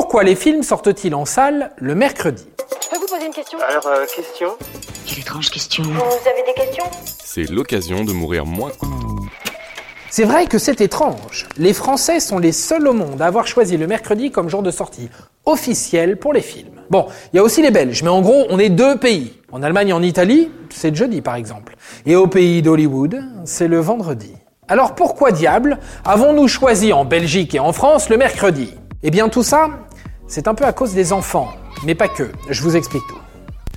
Pourquoi les films sortent-ils en salle le mercredi Je peux vous poser une question Alors, euh, question Quelle étrange question. Vous avez des questions C'est l'occasion de mourir moins. C'est vrai que c'est étrange. Les Français sont les seuls au monde à avoir choisi le mercredi comme jour de sortie officiel pour les films. Bon, il y a aussi les Belges, mais en gros, on est deux pays. En Allemagne et en Italie, c'est le jeudi par exemple. Et au pays d'Hollywood, c'est le vendredi. Alors pourquoi diable avons-nous choisi en Belgique et en France le mercredi? Eh bien tout ça, c'est un peu à cause des enfants, mais pas que. Je vous explique tout.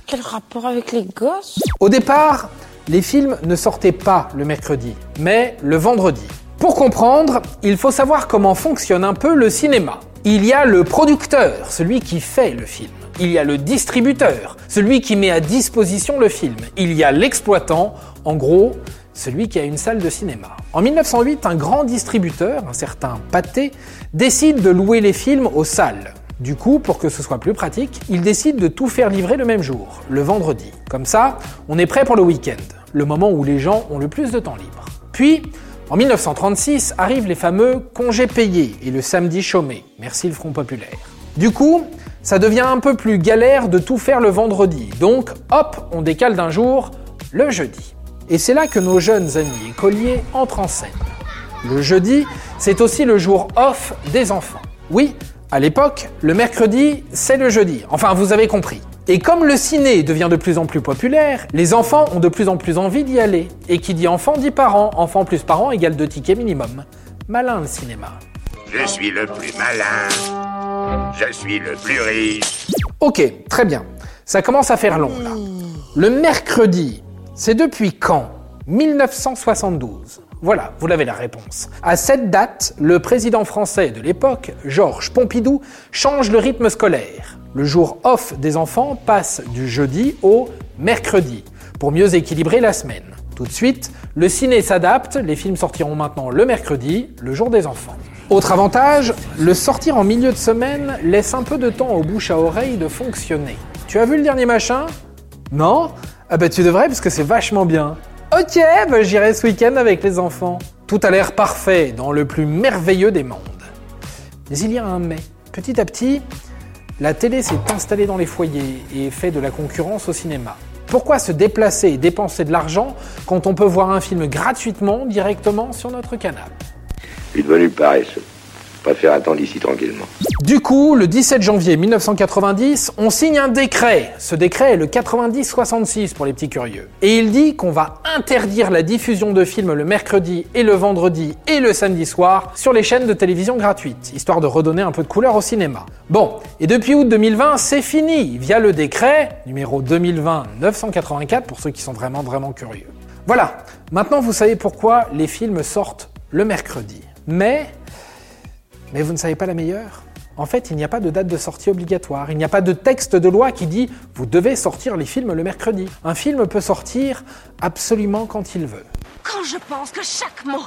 Quel rapport avec les gosses? Au départ, les films ne sortaient pas le mercredi, mais le vendredi. Pour comprendre, il faut savoir comment fonctionne un peu le cinéma. Il y a le producteur, celui qui fait le film. Il y a le distributeur, celui qui met à disposition le film. Il y a l'exploitant, en gros, celui qui a une salle de cinéma. En 1908, un grand distributeur, un certain Pathé, décide de louer les films aux salles. Du coup, pour que ce soit plus pratique, il décide de tout faire livrer le même jour, le vendredi. Comme ça, on est prêt pour le week-end, le moment où les gens ont le plus de temps libre. Puis, en 1936, arrivent les fameux congés payés et le samedi chômé. Merci le Front Populaire. Du coup, ça devient un peu plus galère de tout faire le vendredi. Donc, hop, on décale d'un jour le jeudi. Et c'est là que nos jeunes amis écoliers entrent en scène. Le jeudi, c'est aussi le jour off des enfants. Oui, à l'époque, le mercredi, c'est le jeudi. Enfin, vous avez compris. Et comme le ciné devient de plus en plus populaire, les enfants ont de plus en plus envie d'y aller. Et qui dit enfant dit parent. Enfant plus parent égale deux tickets minimum. Malin le cinéma. Je suis le plus malin. Je suis le plus riche. Ok, très bien. Ça commence à faire long là. Le mercredi, c'est depuis quand? 1972. Voilà, vous l'avez la réponse. À cette date, le président français de l'époque, Georges Pompidou, change le rythme scolaire. Le jour off des enfants passe du jeudi au mercredi, pour mieux équilibrer la semaine. Tout de suite, le ciné s'adapte, les films sortiront maintenant le mercredi, le jour des enfants. Autre avantage, le sortir en milieu de semaine laisse un peu de temps aux bouches à oreille de fonctionner. Tu as vu le dernier machin? Non? Ah bah tu devrais parce que c'est vachement bien. Ok, bah j'irai ce week-end avec les enfants. Tout a l'air parfait dans le plus merveilleux des mondes. Mais il y a un mais. Petit à petit, la télé s'est installée dans les foyers et fait de la concurrence au cinéma. Pourquoi se déplacer et dépenser de l'argent quand on peut voir un film gratuitement directement sur notre canal? Je suis devenu paresseux. Préfère attendre ici tranquillement. Du coup, le 17 janvier 1990, on signe un décret. Ce décret est le 90-66 pour les petits curieux. Et il dit qu'on va interdire la diffusion de films le mercredi et le vendredi et le samedi soir sur les chaînes de télévision gratuites, histoire de redonner un peu de couleur au cinéma. Bon, et depuis août 2020, c'est fini, via le décret numéro 2020-984 pour ceux qui sont vraiment vraiment curieux. Voilà, maintenant vous savez pourquoi les films sortent le mercredi. Mais mais vous ne savez pas la meilleure? En fait, il n'y a pas de date de sortie obligatoire. Il n'y a pas de texte de loi qui dit vous devez sortir les films le mercredi. Un film peut sortir absolument quand il veut. Quand je pense que chaque mot,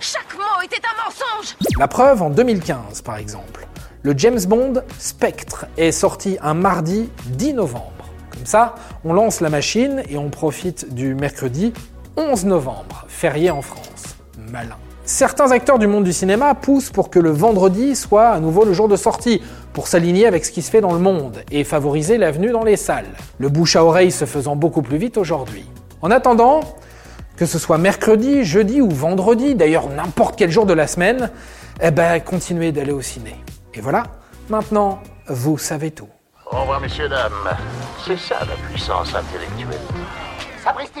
chaque mot était un mensonge La preuve en 2015, par exemple. Le James Bond Spectre est sorti un mardi 10 novembre. Comme ça, on lance la machine et on profite du mercredi 11 novembre, férié en France. Malin. Certains acteurs du monde du cinéma poussent pour que le vendredi soit à nouveau le jour de sortie, pour s'aligner avec ce qui se fait dans le monde et favoriser l'avenue dans les salles. Le bouche à oreille se faisant beaucoup plus vite aujourd'hui. En attendant, que ce soit mercredi, jeudi ou vendredi, d'ailleurs n'importe quel jour de la semaine, eh ben continuez d'aller au ciné. Et voilà, maintenant, vous savez tout. Au revoir, messieurs, dames. C'est ça la puissance intellectuelle. Sapristi